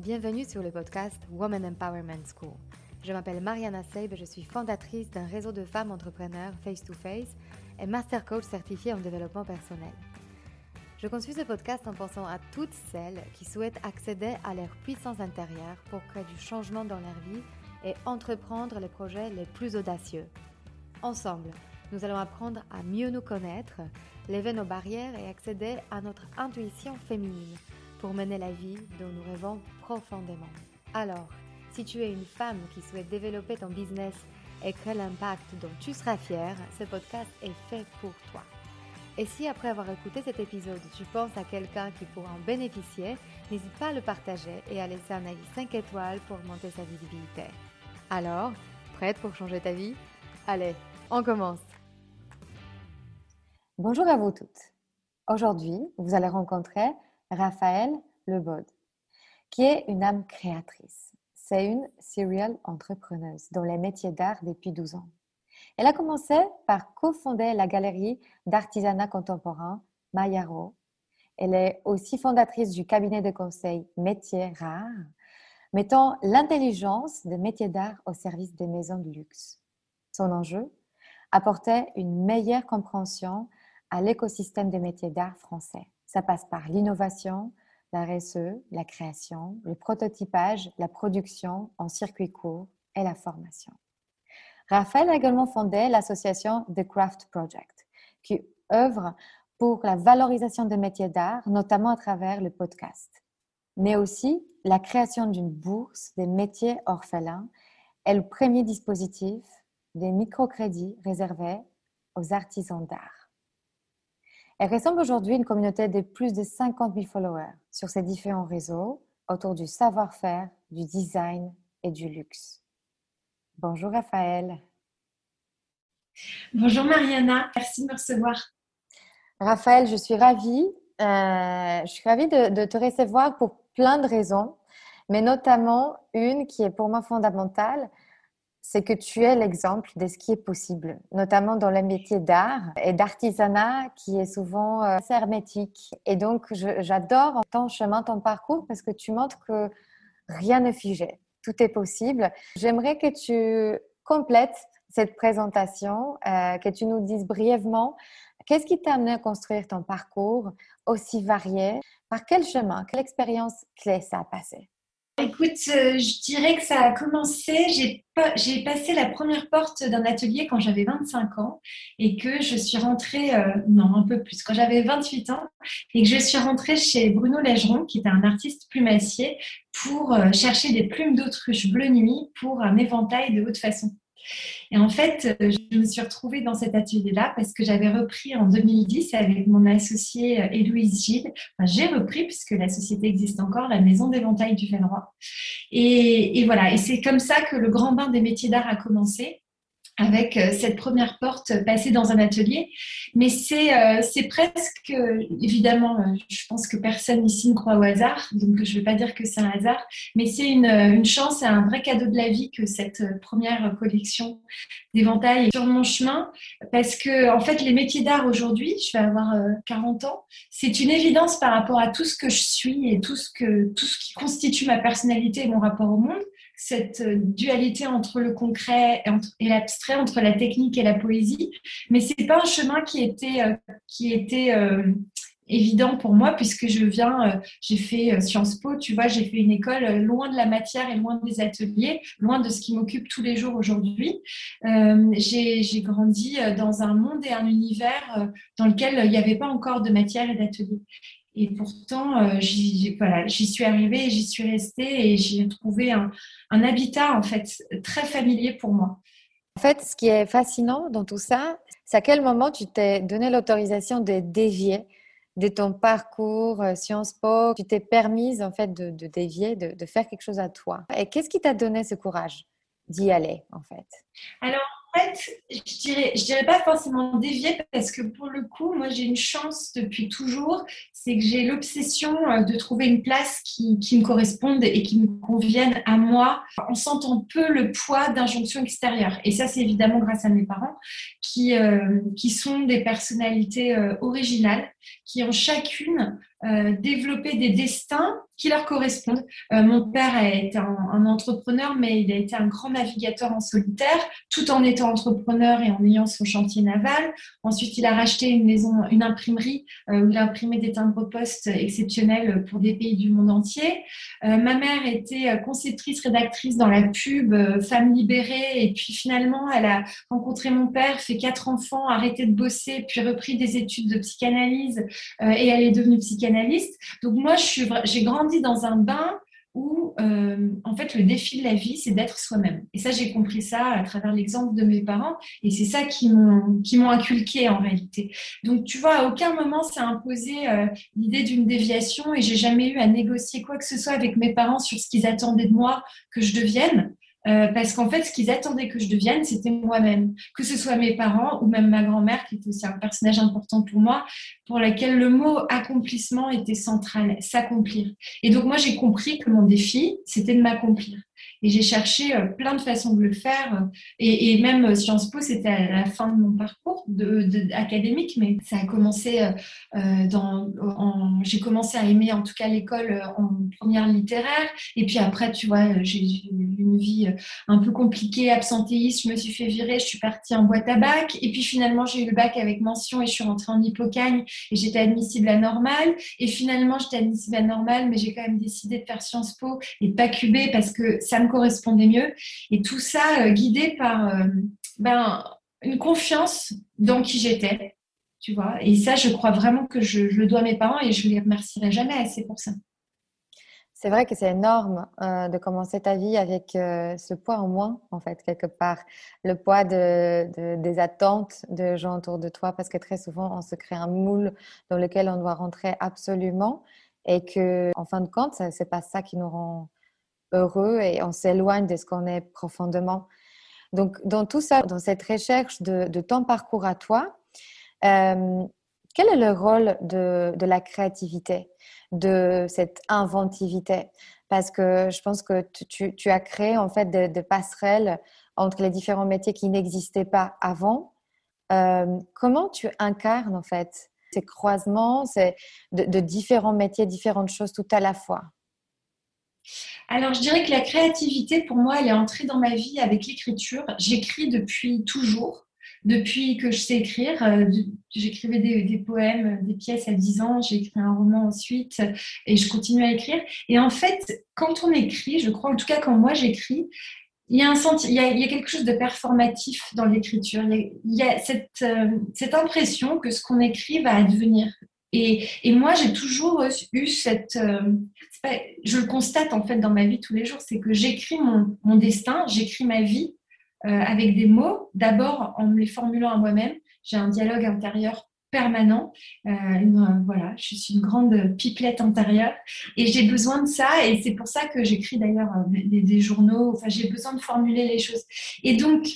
Bienvenue sur le podcast Woman Empowerment School. Je m'appelle Mariana Seib et je suis fondatrice d'un réseau de femmes entrepreneurs face-to-face et master coach certifié en développement personnel. Je conçus ce podcast en pensant à toutes celles qui souhaitent accéder à leur puissance intérieure pour créer du changement dans leur vie et entreprendre les projets les plus audacieux. Ensemble, nous allons apprendre à mieux nous connaître, lever nos barrières et accéder à notre intuition féminine pour mener la vie dont nous rêvons profondément. Alors, si tu es une femme qui souhaite développer ton business et créer l'impact dont tu seras fière, ce podcast est fait pour toi. Et si après avoir écouté cet épisode, tu penses à quelqu'un qui pourra en bénéficier, n'hésite pas à le partager et à laisser un avis 5 étoiles pour monter sa visibilité. Alors, prête pour changer ta vie? Allez, on commence Bonjour à vous toutes. Aujourd'hui, vous allez rencontrer Raphaël Lebod, qui est une âme créatrice. C'est une serial entrepreneuse dans les métiers d'art depuis 12 ans. Elle a commencé par cofonder la galerie d'artisanat contemporain Mayaro. Elle est aussi fondatrice du cabinet de conseil Métiers Rares, mettant l'intelligence des métiers d'art au service des maisons de luxe. Son enjeu? Apporter une meilleure compréhension à l'écosystème des métiers d'art français. Ça passe par l'innovation, la RSE, la création, le prototypage, la production en circuit court et la formation. Raphaël a également fondé l'association The Craft Project, qui œuvre pour la valorisation des métiers d'art, notamment à travers le podcast, mais aussi la création d'une bourse des métiers orphelins et le premier dispositif des microcrédits réservés aux artisans d'art. Elle ressemble aujourd'hui à une communauté de plus de 50 000 followers sur ses différents réseaux autour du savoir-faire, du design et du luxe. Bonjour Raphaël. Bonjour Mariana, merci de me recevoir. Raphaël, je suis ravie. Euh, je suis ravie de, te recevoir pour plein de raisons, mais notamment une qui est pour moi fondamentale, c'est que tu es l'exemple de ce qui est possible, notamment dans le métier d'art et d'artisanat qui est souvent euh, assez hermétique. Et donc, j'adore ton chemin, ton parcours parce que tu montres que rien ne figé, tout est possible. J'aimerais que tu complètes cette présentation, euh, que tu nous dises brièvement qu'est-ce qui t'a amené à construire ton parcours aussi varié, par quel chemin, quelle expérience clé ça a passé? Écoute, euh, je dirais que ça a commencé, j'ai passé la première porte d'un atelier quand j'avais 25 ans et que je suis rentrée, euh, non, un peu plus, quand j'avais 28 ans et que je suis rentrée chez Bruno Légeron, qui était un artiste plumassier, pour euh, chercher des plumes d'autruche bleu nuit pour un éventail de haute façon. Et en fait, euh, je me suis retrouvée dans cet atelier-là parce que j'avais repris en 2010 avec mon associé euh, Héloïse Gilles. J'ai repris puisque la société existe encore, la Maison d'éventail du Velleroy. Et voilà, et c'est comme ça que le grand bain des métiers d'art a commencé avec euh, cette première porte passée dans un atelier. Mais c'est euh, presque, évidemment, euh, je pense que personne ici ne croit au hasard, donc je ne vais pas dire que c'est un hasard, mais c'est une, une, chance et un vrai cadeau de la vie que cette première collection d'éventail est sur mon chemin, parce que en fait, les métiers d'art aujourd'hui, je vais avoir 40 ans, c'est une évidence par rapport à tout ce que je suis et tout ce, que, tout ce qui constitue ma personnalité et mon rapport au monde cette euh, dualité entre le concret et l'abstrait, entre la technique et la poésie. Mais c'est pas un chemin qui était, euh, qui était euh, évident pour moi puisque je viens, j'ai fait Sciences Po, tu vois, j'ai fait une école loin de la matière et loin des ateliers, loin de ce qui m'occupe tous les jours aujourd'hui. j'ai grandi dans un monde et un univers dans lequel il n'y avait pas encore de matière et d'ateliers. Et pourtant, euh, j'y voilà, suis arrivée j'y suis restée et j'ai trouvé un, un, habitat en fait très familier pour moi. En fait, ce qui est fascinant dans tout ça, c'est à quel moment tu t'es donné l'autorisation de dévier de ton parcours euh, Sciences Po, tu t'es permise en fait de, de dévier, de, de, faire quelque chose à toi. Et qu'est-ce qui t'a donné ce courage d'y aller en fait? Alors fait, je dirais, je dirais pas forcément dévier parce que pour le coup, moi j'ai une chance depuis toujours, c'est que j'ai l'obsession euh, de trouver une place qui, me corresponde et qui me convienne à moi en sentant peu le poids d'injonctions extérieures. Et ça, c'est évidemment grâce à mes parents qui, euh, qui sont des personnalités euh, originales qui ont chacune développé des destins qui leur correspondent. Euh, mon père a été un, entrepreneur, mais il a été un grand navigateur en solitaire, tout en étant entrepreneur et en ayant son chantier naval. Ensuite, il a racheté une maison, une imprimerie euh, où il a imprimé des timbres-poste exceptionnels pour des pays du monde entier. ma mère était conceptrice, rédactrice dans la pub, femme libérée, et puis finalement, elle a rencontré mon père, fait quatre enfants, arrêté de bosser, puis repris des études de psychanalyse, et elle est devenue psychanalyste donc moi, j'ai grandi dans un bain où, euh, en fait, le défi de la vie, c'est d'être soi-même. Et ça, j'ai compris ça à travers l'exemple de mes parents. Et c'est ça qui m'ont inculqué en réalité. Donc, tu vois, à aucun moment, ça a imposé euh, l'idée d'une déviation et j'ai jamais eu à négocier quoi que ce soit avec mes parents sur ce qu'ils attendaient de moi que je devienne. Euh, parce qu'en fait, ce qu'ils attendaient que je devienne, c'était moi-même. Que ce soit mes parents ou même ma grand-mère, qui était aussi un personnage important pour moi, pour laquelle le mot accomplissement était central, s'accomplir. Et donc, moi, j'ai compris que mon défi, c'était de m'accomplir. Et j'ai cherché euh, plein de façons de le faire. Et, même Sciences Po, c'était à la fin de mon parcours académique, mais ça a commencé euh, dans. J'ai commencé à aimer en tout cas l'école euh, en première littéraire. Et puis après, tu vois, j'ai eu une vie un peu compliquée, absentéiste. Je me suis fait virer, je suis partie en boîte à bac. Et puis finalement, j'ai eu le bac avec mention et je suis rentrée en hypocagne et j'étais admissible à normale. Et finalement, j'étais admissible à normale, mais j'ai quand même décidé de faire Sciences Po et pas QB parce que ça me correspondait mieux. Et tout ça euh, guidé par euh, ben, une confiance dans qui j'étais, tu vois. Et ça, je crois vraiment que je, le dois à mes parents et je les remercierai jamais assez pour ça. C'est vrai que c'est énorme euh, de commencer ta vie avec ce poids en moins, en fait, quelque part. Le poids de, des attentes de gens autour de toi, parce que très souvent, on se crée un moule dans lequel on doit rentrer absolument et que, en fin de compte, c'est pas ça qui nous rend heureux et on s'éloigne de ce qu'on est profondément. Donc, dans tout ça, dans cette recherche de, ton parcours à toi, euh, quel est le rôle de, la créativité, de cette inventivité? Parce que je pense que tu, as créé en fait des, passerelles entre les différents métiers qui n'existaient pas avant. Euh, comment tu incarnes en fait ces croisements de différents métiers, différentes choses tout à la fois? Alors, je dirais que la créativité, pour moi, elle est entrée dans ma vie avec l'écriture. J'écris depuis toujours, depuis que je sais écrire. Euh, j'écrivais des, poèmes, des pièces à 10 ans, j'ai écrit un roman ensuite et je continue à écrire. Et en fait, quand on écrit, je crois, en tout cas quand moi j'écris, il y, a un a, il y a quelque chose de performatif dans l'écriture. Il, y a, cette, euh, cette impression que ce qu'on écrit va advenir. Et, et, moi, j'ai toujours eu cette. Euh, je le constate en fait dans ma vie tous les jours, c'est que j'écris mon, mon, destin, j'écris ma vie euh, avec des mots, d'abord en me les formulant à moi-même. J'ai un dialogue intérieur permanent. Euh, voilà, je suis une grande pipelette intérieure et j'ai besoin de ça. Et c'est pour ça que j'écris d'ailleurs des, des, journaux. Enfin, j'ai besoin de formuler les choses. Et donc,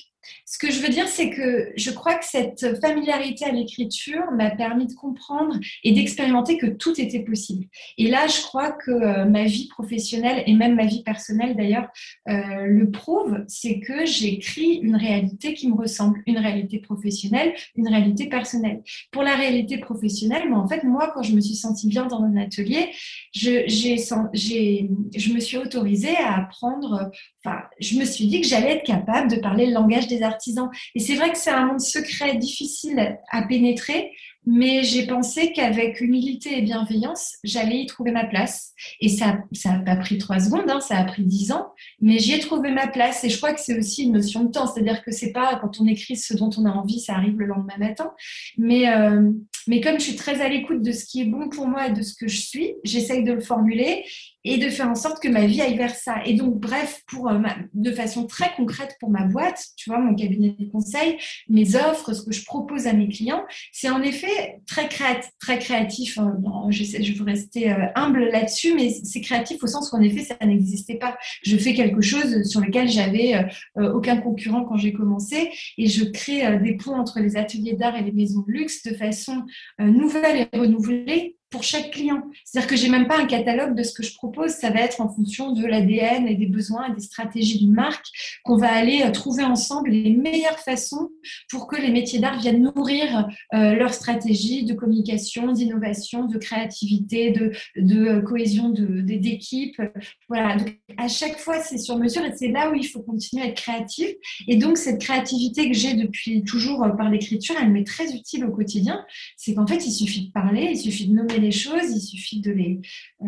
ce que je veux dire, c'est que je crois que cette familiarité à l'écriture m'a permis de comprendre et d'expérimenter que tout était possible. Et là, je crois que euh, ma vie professionnelle et même ma vie personnelle d'ailleurs euh, le prouve, c'est que j'écris une réalité qui me ressemble, une réalité professionnelle, une réalité personnelle. Pour la réalité professionnelle, mais en fait, moi, quand je me suis sentie bien dans un atelier, je, je me suis autorisée à apprendre, enfin, je me suis dit que j'allais être capable de parler le langage des artisans. Et c'est vrai que c'est un monde secret, difficile à pénétrer, mais j'ai pensé qu'avec humilité et bienveillance, j'allais y trouver ma place. Et ça ça n'a pas pris trois secondes, hein, ça a pris dix ans, mais j'y ai trouvé ma place. Et je crois que c'est aussi une notion de temps, c'est-à-dire que c'est pas quand on écrit ce dont on a envie, ça arrive le lendemain matin. Mais, euh, mais comme je suis très à l'écoute de ce qui est bon pour moi et de ce que je suis, j'essaye de le formuler et de faire en sorte que ma vie aille vers ça. Et donc, bref, pour euh, de façon très concrète pour ma boîte, tu vois, mon cabinet de conseil, mes offres, ce que je propose à mes clients, c'est en effet très, créatif. Hein. je, sais, veux rester euh, humble là-dessus, mais c'est créatif au sens où, en effet, ça n'existait pas. Je fais quelque chose sur lequel j'avais euh, aucun concurrent quand j'ai commencé et je crée des ponts entre les ateliers d'art et les maisons de luxe de façon nouvelle et renouvelée pour chaque client. C'est-à-dire que j'ai même pas un catalogue de ce que je propose. Ça va être en fonction de l'ADN et des besoins et des stratégies d'une marque qu'on va aller euh, trouver ensemble les meilleures façons pour que les métiers d'art viennent nourrir euh, leur stratégie de communication, d'innovation, de créativité, de, de euh, cohésion d'équipe. Voilà. Donc, à chaque fois, c'est sur mesure et c'est là où il faut continuer à être créatif. Et donc, cette créativité que j'ai depuis toujours par l'écriture, elle m'est très utile au quotidien. C'est qu'en fait, il suffit de parler, il suffit de nommer les choses, il suffit de les, euh,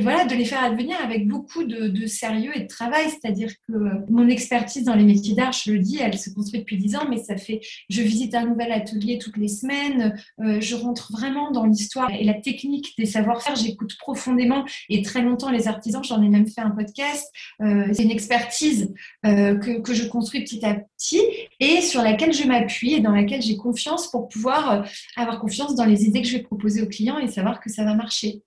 voilà, de les faire advenir avec beaucoup de, sérieux et de travail. C'est-à-dire que mon expertise dans les métiers d'art, je le dis, elle se construit depuis dix ans, mais ça fait, je visite un nouvel atelier toutes les semaines, euh, je rentre vraiment dans l'histoire et la technique des savoir-faire, j'écoute profondément et très longtemps les artisans, j'en ai même fait un podcast. Euh, c'est une expertise que je construis petit à petit et sur laquelle je m'appuie et dans laquelle j'ai confiance pour pouvoir avoir confiance dans les idées que je vais proposer aux clients et savoir que ça va marcher.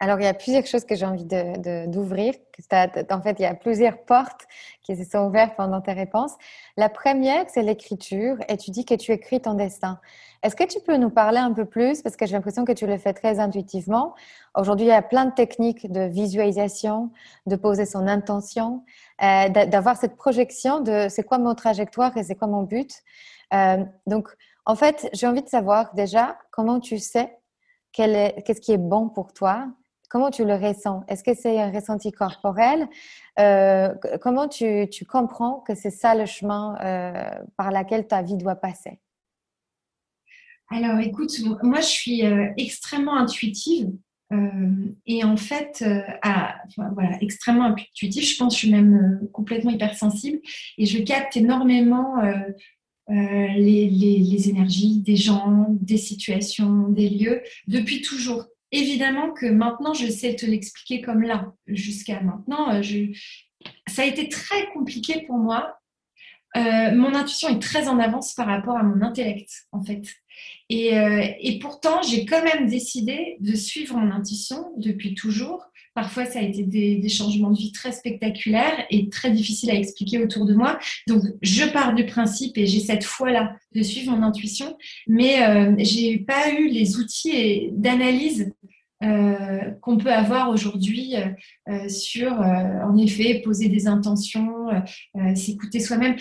Alors, il y a plusieurs choses que j'ai envie d'ouvrir. De, en fait, il y a plusieurs portes qui se sont ouvertes pendant tes réponses. La première, c'est l'écriture. Et tu dis que tu écris ton destin. Est-ce que tu peux nous parler un peu plus Parce que j'ai l'impression que tu le fais très intuitivement. Aujourd'hui, il y a plein de techniques de visualisation, de poser son intention, euh, d'avoir cette projection de c'est quoi mon trajectoire et c'est quoi mon but. Euh, donc, en fait, j'ai envie de savoir déjà comment tu sais qu'est-ce qui est bon pour toi Comment tu le ressens? Est-ce que c'est un ressenti corporel? Euh, Comment tu, comprends que c'est ça le chemin euh, par lequel ta vie doit passer? Alors, écoute, moi, je suis euh, extrêmement intuitive. et en fait, voilà, extrêmement intuitive, je pense que je suis même complètement hypersensible et je capte énormément les, les, énergies des gens, des situations, des lieux, depuis toujours. Évidemment que maintenant, je sais te l'expliquer comme là. Jusqu'à maintenant, euh, ça a été très compliqué pour moi. Euh, mon intuition est très en avance par rapport à mon intellect, en fait. Et, et pourtant, j'ai quand même décidé de suivre mon intuition depuis toujours Parfois, ça a été des, changements de vie très spectaculaires et très difficiles à expliquer autour de moi. Donc, je pars du principe et j'ai cette foi-là de suivre mon intuition, mais euh, j'ai pas eu les outils d'analyse euh, qu'on peut avoir aujourd'hui euh, sur, en effet, poser des intentions, s'écouter soi-même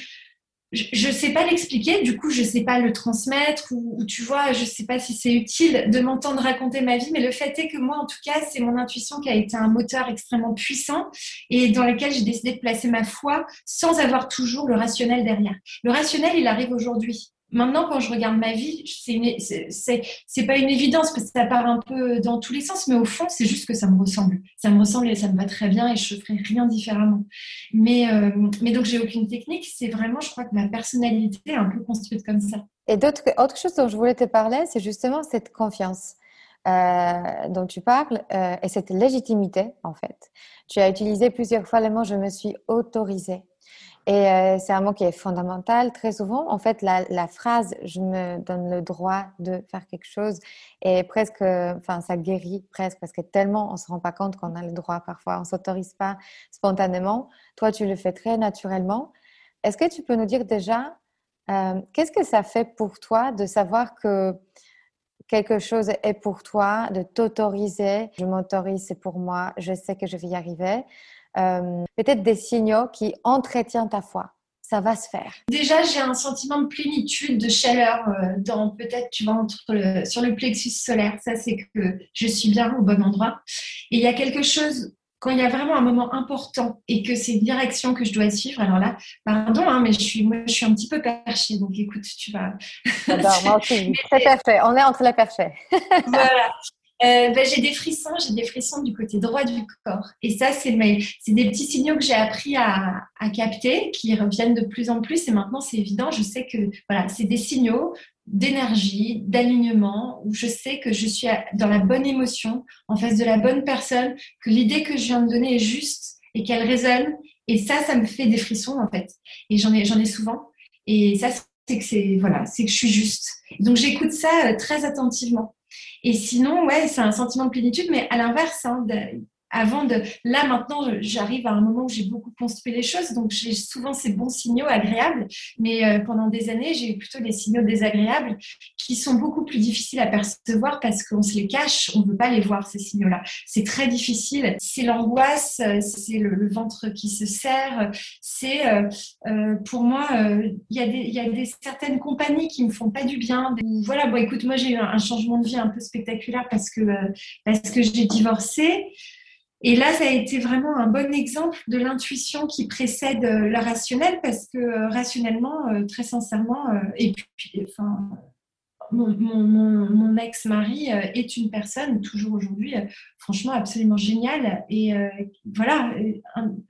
je ne sais pas l'expliquer, du coup, je ne sais pas le transmettre ou, tu vois, je ne sais pas si c'est utile de m'entendre raconter ma vie, mais le fait est que moi, en tout cas, c'est mon intuition qui a été un moteur extrêmement puissant et dans lequel j'ai décidé de placer ma foi sans avoir toujours le rationnel derrière. Le rationnel, il arrive aujourd'hui. Maintenant, quand je regarde ma vie, c'est pas une évidence parce que ça part un peu dans tous les sens, mais au fond, c'est juste que ça me ressemble. Ça me ressemble et ça me va très bien et je ferai rien différemment. Mais, euh, mais donc, j'ai aucune technique. C'est vraiment, je crois que ma personnalité est un peu construite comme ça. Et d'autres, autre chose dont je voulais te parler, c'est justement cette confiance. Euh, dont tu parles euh, et cette légitimité en fait. Tu as utilisé plusieurs fois le mot je me suis autorisée. Et euh, c'est un mot qui est fondamental. Très souvent, en fait, la, phrase je me donne le droit de faire quelque chose est presque, enfin, ça guérit presque parce que tellement on se rend pas compte qu'on a le droit parfois, on s'autorise pas spontanément. Toi, tu le fais très naturellement. Est-ce que tu peux nous dire déjà euh, qu'est-ce que ça fait pour toi de savoir que quelque chose est pour toi, de t'autoriser, je m'autorise, c'est pour moi, je sais que je vais y arriver? Euh, peut-être des signaux qui entretiennent ta foi. Ça va se faire. Déjà, j'ai un sentiment de plénitude, de chaleur euh, dans peut-être, tu vois, entre sur le plexus solaire. Ça, c'est que je suis bien au bon endroit. Et il y a quelque chose quand il y a vraiment un moment important et que c'est une direction que je dois suivre, alors là, pardon, hein, mais je suis, moi, je suis un petit peu perchée. Donc, écoute, tu vas. moi aussi, très perché. On est entre les perchés. voilà. Euh, ben, j'ai des frissons, j'ai des frissons du côté droit du corps. Et ça, c'est des petits signaux que j'ai appris à, à, capter, qui reviennent de plus en plus. Et maintenant, c'est évident, je sais que voilà, c'est des signaux d'énergie, d'alignement, où je sais que je suis dans la bonne émotion, en face de la bonne personne, que l'idée que je viens de donner est juste et qu'elle résonne. Et ça, ça me fait des frissons, en fait. Et j'en ai, j'en ai souvent. Et ça, c'est que voilà, c'est que je suis juste. Donc, j'écoute ça euh, très attentivement. Et sinon, ouais, c'est un sentiment de plénitude, mais à l'inverse, hein, avant de. Là, maintenant, j'arrive à un moment où j'ai beaucoup construit les choses, donc j'ai souvent ces bons signaux agréables, mais euh, pendant des années, j'ai eu plutôt des signaux désagréables qui sont beaucoup plus difficiles à percevoir parce qu'on se les cache, on ne veut pas les voir, ces signaux-là. C'est très difficile. C'est l'angoisse, c'est le, ventre qui se serre, c'est euh, euh, pour moi, il y, a des, certaines compagnies qui me font pas du bien. Voilà, bon, écoute, moi j'ai eu un, changement de vie un peu spectaculaire parce que, parce que j'ai divorcé. Et là, ça a été vraiment un bon exemple de l'intuition qui précède euh, le rationnel, parce que euh, rationnellement, euh, très sincèrement, et puis, enfin, mon, ex-mari euh, est une personne, toujours aujourd'hui, euh, franchement absolument géniale. Et euh, voilà,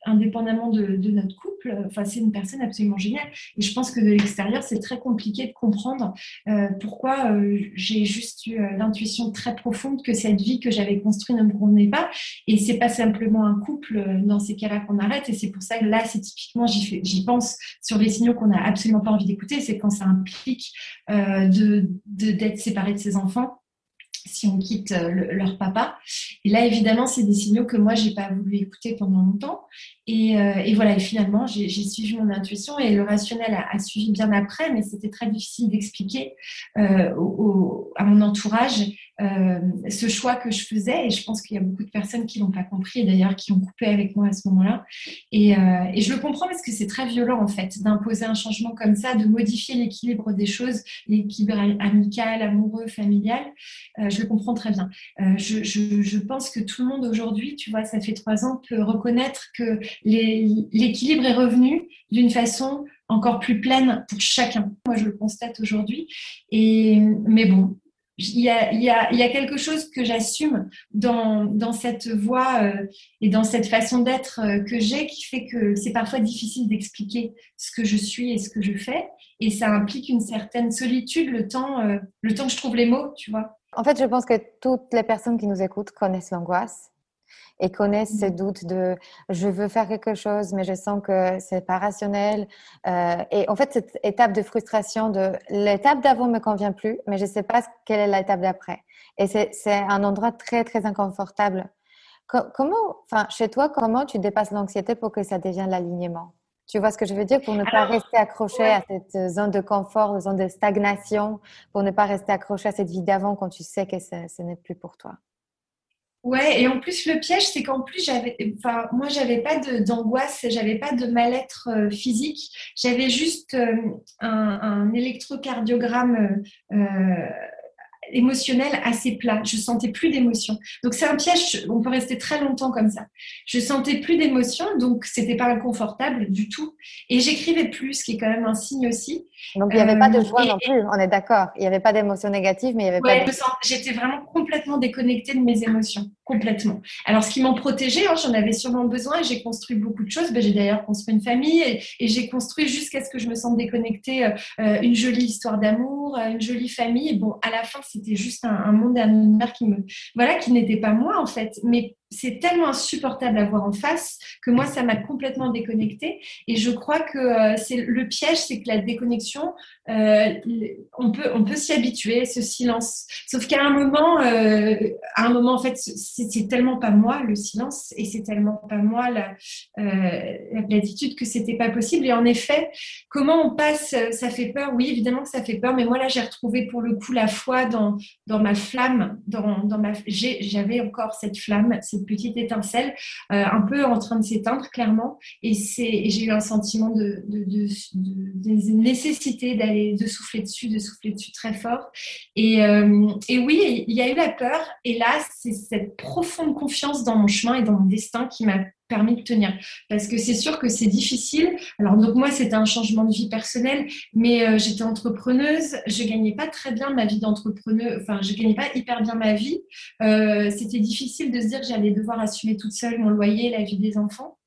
indépendamment de, notre couple, enfin, c'est une personne absolument géniale. Et je pense que de l'extérieur, c'est très compliqué de comprendre pourquoi j'ai juste eu l'intuition très profonde que cette vie que j'avais construite ne me convenait pas. Et c'est pas simplement un couple dans ces cas-là qu'on arrête. Et c'est pour ça que là, c'est typiquement, j'y pense sur les signaux qu'on n'a absolument pas envie d'écouter. C'est quand ça implique de d'être séparé de ses enfants si on quitte euh, leur papa. Et là, évidemment, c'est des signaux que moi, j'ai pas voulu écouter pendant longtemps. Et, euh, voilà, et finalement, j'ai suivi mon intuition et le rationnel a, suivi bien après, mais c'était très difficile d'expliquer euh, à mon entourage euh, ce choix que je faisais. Et je pense qu'il y a beaucoup de personnes qui l'ont pas compris d'ailleurs qui ont coupé avec moi à ce moment-là. Et, euh, et, je le comprends parce que c'est très violent en fait d'imposer un changement comme ça, de modifier l'équilibre des choses, l'équilibre amical, amoureux, familial. Euh, je le comprends très bien. Je, je, pense que tout le monde aujourd'hui, tu vois, ça fait trois ans, peut reconnaître que l'équilibre est revenu d'une façon encore plus pleine pour chacun. Moi, je le constate aujourd'hui. Mais bon, il y, a, y a, y a, quelque chose que j'assume dans, dans, cette voix euh, et dans cette façon d'être euh, que j'ai qui fait que c'est parfois difficile d'expliquer ce que je suis et ce que je fais. Et ça implique une certaine solitude le temps, euh, le temps que je trouve les mots, tu vois. En fait, je pense que toutes les personnes qui nous écoutent connaissent l'angoisse et connaissent ces mmh. doutes de je veux faire quelque chose, mais je sens que c'est pas rationnel. Euh, et en fait, cette étape de frustration de l'étape d'avant me convient plus, mais je sais pas quelle est l'étape d'après. Et c'est un endroit très, très inconfortable. comment, enfin, chez toi, comment tu dépasses l'anxiété pour que ça devienne l'alignement? Tu vois ce que je veux dire? Pour ne pas rester accroché à cette zone de confort, zone de stagnation, pour ne pas rester accroché à cette vie d'avant quand tu sais que ce n'est plus pour toi. Ouais, et en plus, le piège, c'est qu'en plus, j'avais, enfin, moi, j'avais pas d'angoisse, j'avais pas de mal-être euh, physique, j'avais juste euh, un, électrocardiogramme euh, émotionnel assez plat. Je sentais plus d'émotion. Donc c'est un piège, on peut rester très longtemps comme ça. Je sentais plus d'émotion, donc c'était pas inconfortable du tout. Et j'écrivais plus, ce qui est quand même un signe aussi. Donc il n'y avait pas de euh, joie non plus, on est d'accord. Il n'y avait pas d'émotion négative, mais il y avait pas. De... J'étais vraiment complètement déconnectée de mes émotions, complètement. Alors ce qui m'en protégeait, hein, j'en avais sûrement besoin. J'ai construit beaucoup de choses. Ben, j'ai d'ailleurs construit une famille et, j'ai construit jusqu'à ce que je me sente déconnectée euh, euh, une jolie histoire d'amour, une jolie famille. Bon, à la fin, c'était juste un, monde, univers qui me, voilà, qui n'était pas moi en fait. Mais c'est tellement insupportable à voir en face que moi, ça m'a complètement déconnectée. Et je crois que euh, c'est le piège, c'est que la déconnexion, euh, on peut, on peut s'y habituer, ce silence. Sauf qu'à un moment, euh, à un moment, en fait, c'est tellement pas moi le silence, et c'est tellement pas moi la, la platitude que c'était pas possible. Et en effet, comment on passe, ça fait peur. Oui, évidemment que ça fait peur, mais moi là, j'ai retrouvé pour le coup la foi dans, dans ma flamme, dans, dans ma, j'avais encore cette flamme petite étincelle, euh, un peu en train de s'éteindre clairement. Et c'est, j'ai eu un sentiment de, de, nécessité d'aller, de souffler dessus, de souffler dessus très fort. Et, euh, et oui, il y a eu la peur. Et là, c'est cette profonde confiance dans mon chemin et dans mon destin qui m'a permis de tenir. Parce que c'est sûr que c'est difficile. Alors donc moi, c'était un changement de vie personnel, mais euh, j'étais entrepreneuse, je gagnais pas très bien ma vie d'entrepreneuse, enfin je gagnais pas hyper bien ma vie. Euh, c'était difficile de se dire que j'allais devoir assumer toute seule mon loyer, la vie des enfants.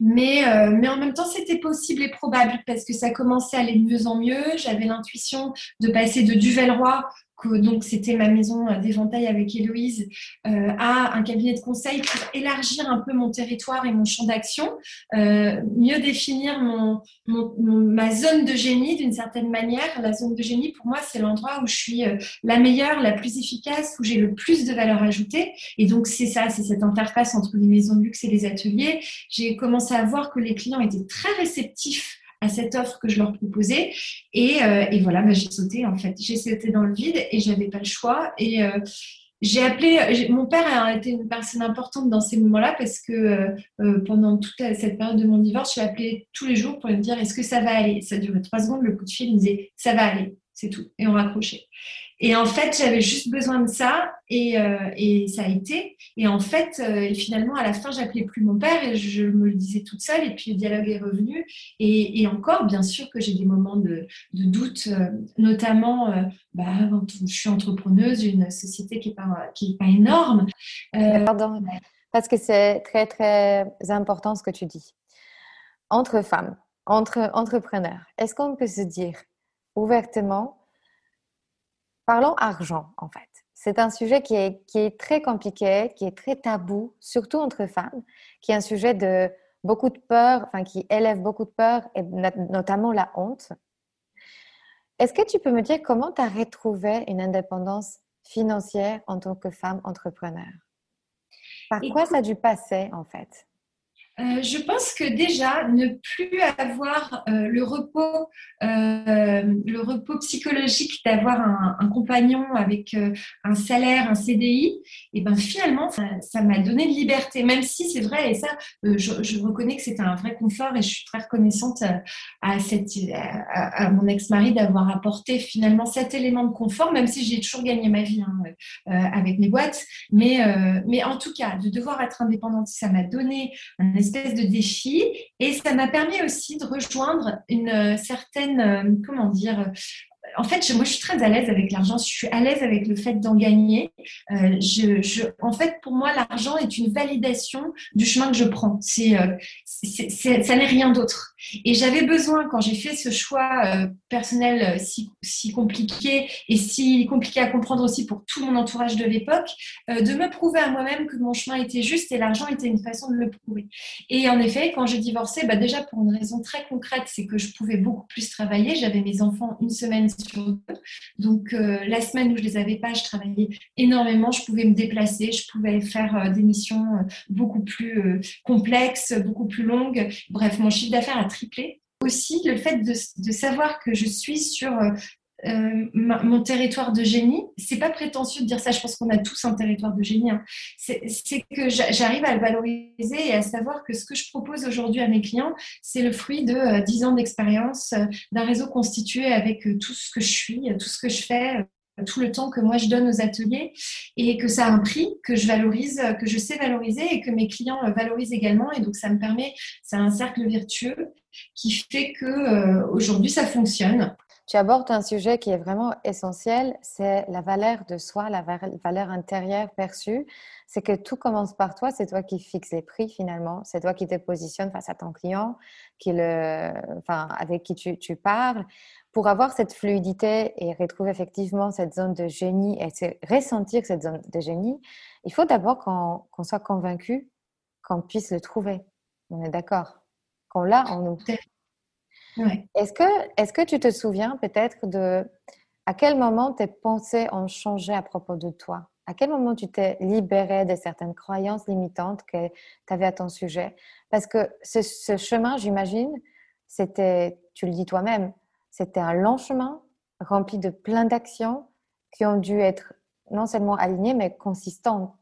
Mais, euh, mais en même temps, c'était possible et probable parce que ça commençait à aller de mieux en mieux. J'avais l'intuition de passer de Duvelroy donc c'était ma maison d'éventail avec Héloïse, euh, à un cabinet de conseil pour élargir un peu mon territoire et mon champ d'action, euh, mieux définir mon, ma zone de génie d'une certaine manière. La zone de génie, pour moi, c'est l'endroit où je suis euh, la meilleure, la plus efficace, où j'ai le plus de valeur ajoutée. Et donc c'est ça, c'est cette interface entre les maisons de luxe et les ateliers. J'ai commencé à voir que les clients étaient très réceptifs à cette offre que je leur proposais. Et, euh, voilà, bah, j'ai sauté en fait. J'ai sauté dans le vide et j'avais pas le choix. Et euh, j'ai appelé, mon père a été une personne importante dans ces moments-là parce que euh, pendant toute cette période de mon divorce, je l'ai appelé tous les jours pour lui dire est-ce que ça va aller? Ça durait trois secondes, le coup de fil, il me disait ça va aller, c'est tout. Et on raccrochait. Et en fait, j'avais juste besoin de ça et, euh, et, ça a été. Et en fait, euh, finalement, à la fin, j'appelais plus mon père et je me le disais toute seule. Et puis le dialogue est revenu. Et, encore, bien sûr que j'ai des moments de, doute, euh, notamment bah, je suis entrepreneuse d'une société qui n'est pas, pas énorme. Pardon, parce que c'est très, très important ce que tu dis. Entre femmes, entre entrepreneurs, est-ce qu'on peut se dire ouvertement Parlons argent, en fait. C'est un sujet qui est, qui est très compliqué, qui est très tabou, surtout entre femmes, qui est un sujet de beaucoup de peur, enfin qui élève beaucoup de peur, et notamment la honte. Est-ce que tu peux me dire comment tu as retrouvé une indépendance financière en tant que femme entrepreneur? Par quoi ça a dû passer en fait? Euh, je pense que déjà, ne plus avoir euh, le repos, euh, le repos psychologique d'avoir un, compagnon avec un salaire, un CDI, et ben finalement, ça m'a donné de liberté. Même si c'est vrai, et ça, je, reconnais que c'était un vrai confort, et je suis très reconnaissante à, mon ex-mari d'avoir apporté finalement cet élément de confort, même si j'ai toujours gagné ma vie hein, avec mes boîtes. Mais, mais en tout cas, de devoir être indépendante, ça m'a donné un espèce de défi et ça m'a permis aussi de rejoindre une euh, certaine, euh, comment dire, en fait, moi, je suis très à l'aise avec l'argent. Je suis à l'aise avec le fait d'en gagner. Euh, je, en fait, pour moi, l'argent est une validation du chemin que je prends. C'est, ça n'est rien d'autre. Et j'avais besoin, quand j'ai fait ce choix euh, personnel euh, si, compliqué et si compliqué à comprendre aussi pour tout mon entourage de l'époque, euh, de me prouver à moi-même que mon chemin était juste et l'argent était une façon de le prouver. Et en effet, quand j'ai divorcé, bah déjà pour une raison très concrète, c'est que je pouvais beaucoup plus travailler. J'avais mes enfants une semaine sur deux. Donc la semaine où je les avais pas, je travaillais énormément. Je pouvais me déplacer, je pouvais faire des missions beaucoup plus complexes, beaucoup plus longues. Bref, mon chiffre d'affaires a triplé. Aussi, le fait de, savoir que je suis sur euh, euh, mon territoire de génie, c'est pas prétentieux de dire ça, je pense qu'on a tous un territoire de génie. Hein. C'est que j'arrive à le valoriser et à savoir que ce que je propose aujourd'hui à mes clients, c'est le fruit de 10 euh, ans d'expérience, d'un réseau constitué avec tout ce que je suis, tout ce que je fais, tout le temps que moi je donne aux ateliers et que ça a un prix que je valorise, que je sais valoriser et que mes clients valorisent également. Et donc ça me permet, c'est un cercle vertueux qui fait que euh, aujourd'hui ça fonctionne. Tu abordes un sujet qui est vraiment essentiel, c'est la valeur de soi, la valeur intérieure perçue. C'est que tout commence par toi, c'est toi qui fixes les prix finalement, c'est toi qui te positionnes face à ton client, qui le, enfin, avec qui tu, tu parles pour avoir cette fluidité et retrouver effectivement cette zone de génie et ressentir cette zone de génie, il faut d'abord qu'on soit convaincu qu'on puisse le trouver. On est d'accord? Qu'on l'a en nous. Est-ce que, est que tu te souviens peut-être de à quel moment tes pensées ont changé à propos de toi? À quel moment tu t'es libéré de certaines croyances limitantes que tu avais à ton sujet? Parce que ce, ce chemin, j'imagine, c'était, tu le dis toi-même, c'était un long chemin rempli de plein d'actions qui ont dû être non seulement alignées, mais consistantes.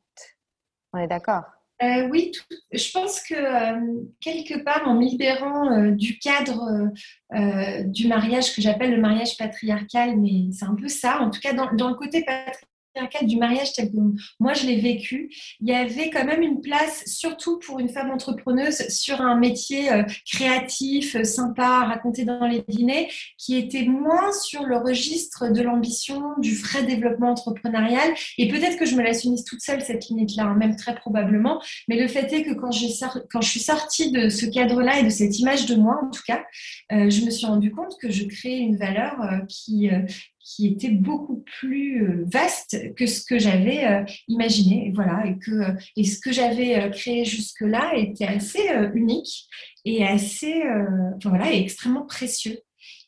On est d'accord? Euh, oui, je pense que euh, quelque part, en me libérant euh, du cadre du mariage que j'appelle le mariage patriarcal, mais c'est un peu ça, en tout cas dans, dans le côté patriarcal, cadre du mariage tel que moi je l'ai vécu, il y avait quand même une place, surtout pour une femme entrepreneuse, sur un métier euh, créatif, euh, sympa, à raconter dans les dîners, qui était moins sur le registre de l'ambition, du vrai développement entrepreneurial. Et peut-être que je me la suis mise toute seule, cette limite-là, hein, même très probablement. Mais le fait est que quand, quand je suis sortie de ce cadre-là et de cette image de moi, en tout cas, euh, je me suis rendu compte que je créais une valeur qui, qui était beaucoup plus euh, vaste que ce que j'avais euh, imaginé. Voilà, et, que, et ce que j'avais créé jusque-là était assez unique et assez, voilà, et extrêmement précieux.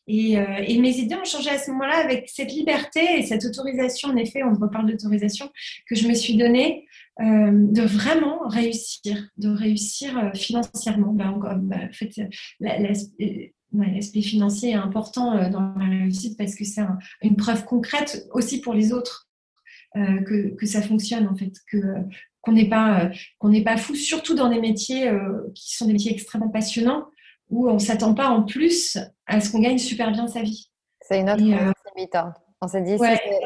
Et, et, mes idées ont changé à ce moment-là avec cette liberté et cette autorisation, en effet, on reparle d'autorisation, que je me suis donnée de vraiment réussir, de réussir financièrement. Ben, ben, en fait, l'aspect financier est important euh, dans la réussite parce que c'est une preuve concrète aussi pour les autres euh, que, que, ça fonctionne en fait, que qu'on n'est pas euh, qu'on n'est pas fou, surtout dans des métiers qui sont des métiers extrêmement passionnants où on s'attend pas en plus à ce qu'on gagne super bien sa vie. C'est une autre limitante. On s'est dit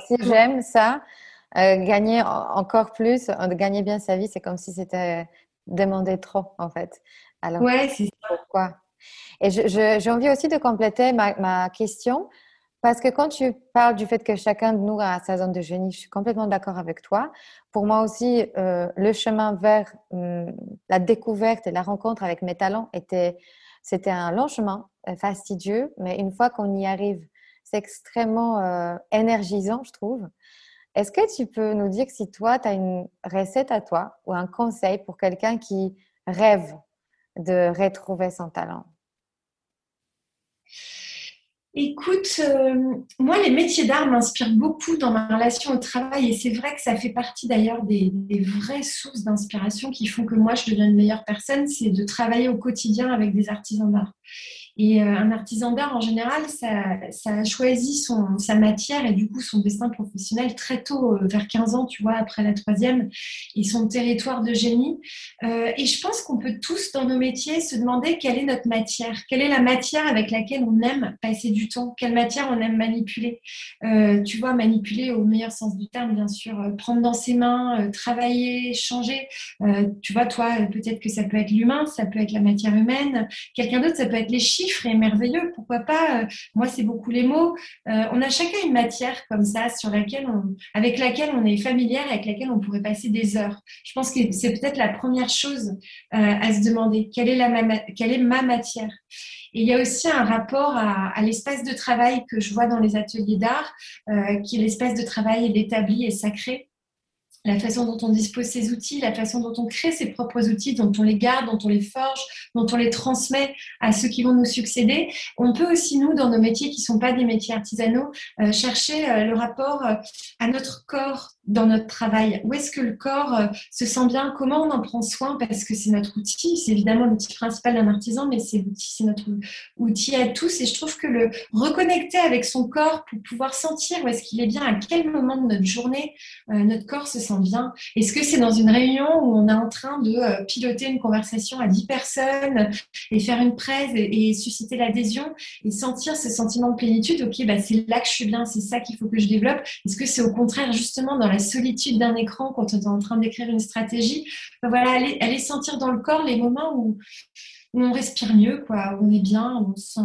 si, j'aime ça, gagner encore plus, gagner bien sa vie, c'est comme si c'était demander trop en fait. Alors ouais, c'est pourquoi? Et j'ai envie aussi de compléter ma, question parce que quand tu parles du fait que chacun de nous a sa zone de génie, je suis complètement d'accord avec toi. Pour moi aussi, euh, le chemin vers hum, la découverte et la rencontre avec mes talents était, c'était un long chemin, euh, fastidieux, mais une fois qu'on y arrive, c'est extrêmement euh, énergisant, je trouve. Est-ce que tu peux nous dire si toi, tu as une recette à toi ou un conseil pour quelqu'un qui rêve de retrouver son talent? Écoute, euh, moi, les métiers d'art m'inspirent beaucoup dans ma relation au travail et c'est vrai que ça fait partie d'ailleurs des, vraies sources d'inspiration qui font que moi, je deviens une meilleure personne, c'est de travailler au quotidien avec des artisans d'art. Et euh, un artisan d'art, en général, ça, ça, a choisi son, sa matière et du coup son destin professionnel très tôt, euh, vers 15 ans, tu vois, après la troisième, et son territoire de génie. Euh, et je pense qu'on peut tous, dans nos métiers, se demander quelle est notre matière, quelle est la matière avec laquelle on aime passer du temps, quelle matière on aime manipuler? Tu vois, manipuler au meilleur sens du terme, bien sûr, prendre dans ses mains, travailler, changer. tu vois, toi, peut-être que ça peut être l'humain, ça peut être la matière humaine. Quelqu'un d'autre, ça peut être les chiffres est merveilleux. Pourquoi pas euh, Moi, c'est beaucoup les mots. Euh, on a chacun une matière comme ça sur laquelle on, avec laquelle on est familière, avec laquelle on pourrait passer des heures. Je pense que c'est peut-être la première chose euh, à se demander. Quelle est, la, est ma matière il y a aussi un rapport à, l'espace de travail que je vois dans les ateliers d'art, qui est l'espace de travail établi et sacré la façon dont on dispose ses outils, la façon dont on crée ses propres outils, dont on les garde, dont on les forge, dont on les transmet à ceux qui vont nous succéder. On peut aussi, nous, dans nos métiers qui ne sont pas des métiers artisanaux, euh, chercher euh, le rapport euh, à notre corps dans notre travail. Où est-ce que le corps se sent bien? Comment on en prend soin? Parce que c'est notre outil, c'est évidemment l'outil principal d'un artisan, mais c'est l'outil, c'est notre outil à tous. Et je trouve que le reconnecter avec son corps pour pouvoir sentir où est-ce qu'il est bien, à quel moment de notre journée notre corps se sent bien Est-ce que c'est dans une réunion où on est en train de euh, piloter une conversation à 10 personnes et faire une presse et, susciter l'adhésion et sentir ce sentiment de plénitude? Ok, bah c'est là que je suis bien, c'est ça qu'il faut que je développe. Est-ce que c'est au contraire justement dans la solitude d'un écran quand on est en train d'écrire une stratégie Voilà, aller, sentir dans le corps les moments où on respire mieux, quoi, où on est bien, où on sent,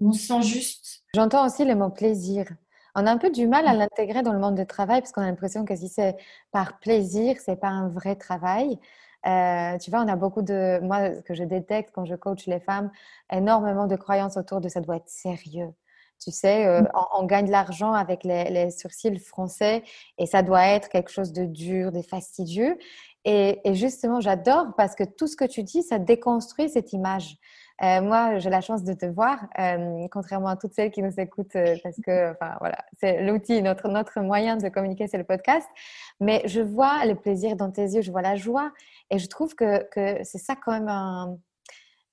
on se sent juste. J'entends aussi le mot plaisir. On a un peu du mal à l'intégrer dans le monde du travail parce qu'on a l'impression que si c'est par plaisir, c'est pas un vrai travail. Euh, tu vois, on a beaucoup de, moi, ce que je détecte quand je coach les femmes, énormément de croyances autour de ça doit être sérieux. Tu sais, euh, mmh. on, gagne de l'argent avec les, les, sourcils français et ça doit être quelque chose de dur, de fastidieux. Et, et justement, j'adore parce que tout ce que tu dis, ça déconstruit cette image. Euh, moi, j'ai la chance de te voir, euh, contrairement à toutes celles qui nous écoutent, euh, parce que, enfin, voilà, c'est l'outil, notre, notre moyen de communiquer, c'est le podcast. Mais je vois le plaisir dans tes yeux, je vois la joie, et je trouve que, que c'est ça quand même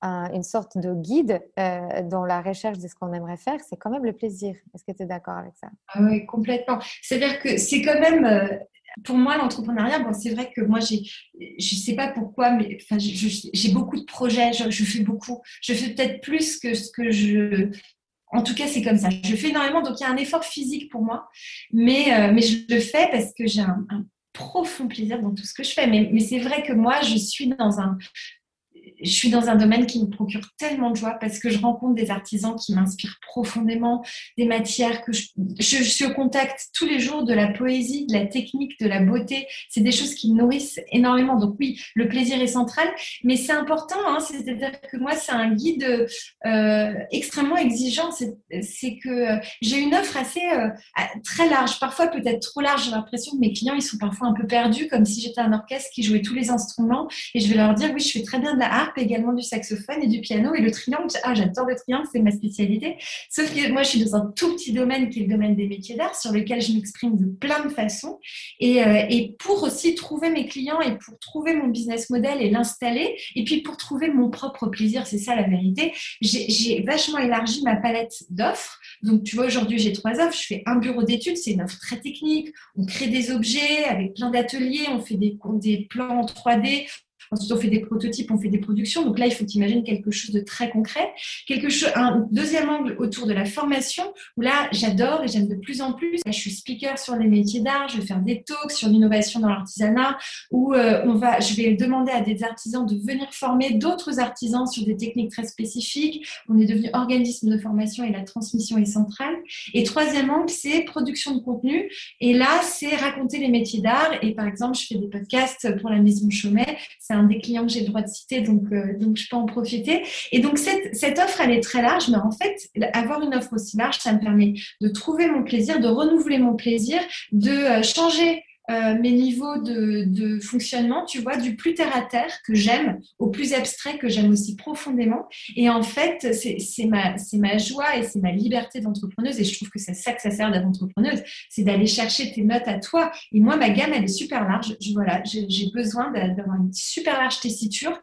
une sorte de guide dans la recherche de ce qu'on aimerait faire, c'est quand même le plaisir. Est-ce que tu es d'accord avec ça? Ah Oui, complètement. C'est-à-dire que c'est quand même pour moi, l'entrepreneuriat, bon, c'est vrai que moi, je sais pas pourquoi, mais j'ai beaucoup de projets, je, fais beaucoup. Je fais peut-être plus que ce que je. En tout cas, c'est comme ça. Je fais énormément, donc il y a un effort physique pour moi, mais, euh, mais je le fais parce que j'ai un, profond plaisir dans tout ce que je fais. Mais, mais c'est vrai que moi, je suis dans un, je suis dans un domaine qui me procure tellement de joie parce que je rencontre des artisans qui m'inspirent profondément, des matières que je, suis au contact tous les jours de la poésie, de la technique, de la beauté. C'est des choses qui me nourrissent énormément. Donc oui, le plaisir est central, mais c'est important. Hein, C'est-à-dire que moi, c'est un guide euh, extrêmement exigeant. C'est que euh, j'ai une offre assez euh, très large, parfois peut-être trop large. J'ai l'impression que mes clients, ils sont parfois un peu perdus, comme si j'étais un orchestre qui jouait tous les instruments. Et je vais leur dire, oui, je fais très bien de la harpe, également du saxophone et du piano. Et le triangle, ah, j'adore le triangle, c'est ma spécialité. Sauf que moi, je suis dans un tout petit domaine qui est le domaine des métiers d'art, sur lequel je m'exprime de plein de façons. Et, euh, et, pour aussi trouver mes clients et pour trouver mon business model et l'installer, et puis pour trouver mon propre plaisir, c'est ça la vérité, j'ai vachement élargi ma palette d'offres. Donc, tu vois, aujourd'hui, j'ai trois offres. Je fais un bureau d'études, c'est une offre très technique. On crée des objets avec plein d'ateliers, on fait des, des plans en 3D, Ensuite, on fait des prototypes, on fait des productions. Donc là, il faut imaginer quelque chose de très concret. Quelque chose, un deuxième angle autour de la formation, où là, j'adore et j'aime de plus en plus. Là, je suis speaker sur les métiers d'art, je vais faire des talks sur l'innovation dans l'artisanat, où euh, on va, je vais demander à des artisans de venir former d'autres artisans sur des techniques très spécifiques. On est devenu organisme de formation et la transmission est centrale. Et troisième angle, c'est production de contenu. Et là, c'est raconter les métiers d'art. Et par exemple, je fais des podcasts pour la Maison Chaumet. Un des clients que j'ai le droit de citer, donc, euh, donc je peux en profiter. Et donc, cette, cette offre, elle est très large, mais en fait, avoir une offre aussi large, ça me permet de trouver mon plaisir, de renouveler mon plaisir, de euh, changer euh, mes niveaux de, de, fonctionnement, tu vois, du plus terre à terre que j'aime au plus abstrait que j'aime aussi profondément. Et en fait, c'est ma, ma joie et c'est ma liberté d'entrepreneuse. Et je trouve que c'est ça que ça sert d'être entrepreneuse, c'est d'aller chercher tes notes à toi. Et moi, ma gamme, elle est super large. Je, voilà, j'ai besoin d'avoir une super large tessiture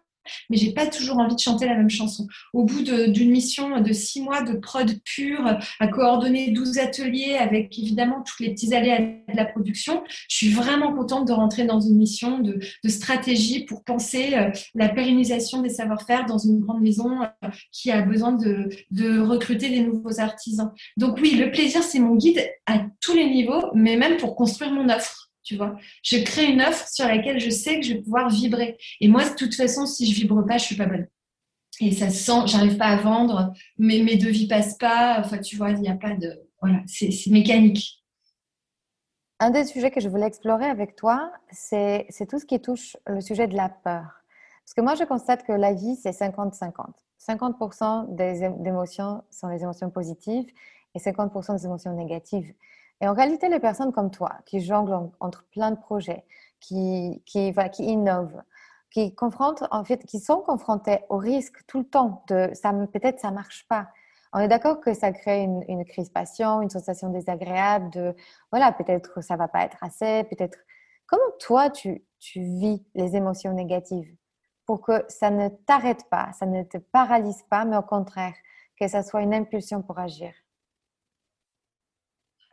mais j'ai pas toujours envie de chanter la même chanson. Au bout d'une mission de six mois de prod pure, à coordonner 12 ateliers avec évidemment tous les petits aléas de la production, je suis vraiment contente de rentrer dans une mission de, stratégie pour penser euh, la pérennisation des savoir-faire dans une grande maison euh, qui a besoin de, de recruter des nouveaux artisans. Donc oui, le plaisir, c'est mon guide à tous les niveaux, mais même pour construire mon offre tu vois. Je crée une offre sur laquelle je sais que je vais pouvoir vibrer. Et moi, de toute façon, si je vibre pas, je suis pas bonne. Et ça se sent, j'arrive pas à vendre, mes, mes devis passent pas. Enfin, tu vois, il n'y a pas de. Voilà, c'est mécanique. Un des sujets que je voulais explorer avec toi, c'est tout ce qui touche le sujet de la peur. Parce que moi, je constate que la vie, c'est 50-50. 50%, des émotions sont des émotions positives et 50% des émotions négatives. Et en réalité, les personnes comme toi, qui jonglent entre plein de projets, qui, qui, qui innovent, qui, confrontent, en fait, qui sont confrontées au risque tout le temps de ça, peut-être ça marche pas. On est d'accord que ça crée une, une, crispation, une sensation désagréable de voilà, peut-être ça va pas être assez, peut-être. Comment toi tu, tu vis les émotions négatives pour que ça ne t'arrête pas, ça ne te paralyse pas, mais au contraire, que ça soit une impulsion pour agir?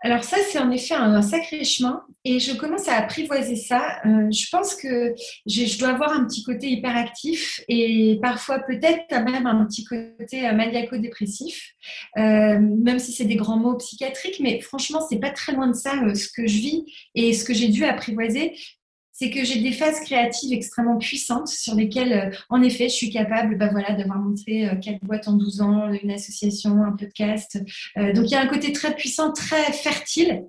Alors ça, c'est en effet un, sacré chemin et je commence à apprivoiser ça. Euh, je pense que je, dois avoir un petit côté hyperactif et parfois peut-être même un petit côté euh, maniaco-dépressif, euh, même si c'est des grands mots psychiatriques, mais franchement, c'est pas très loin de ça ce que je vis et ce que j'ai dû apprivoiser c'est que j'ai des phases créatives extrêmement puissantes sur lesquelles, euh, en effet, je suis capable bah voilà, d'avoir monté euh, quatre boîtes en 12 ans, une association, un podcast. Euh, donc, il y a un côté très puissant, très fertile.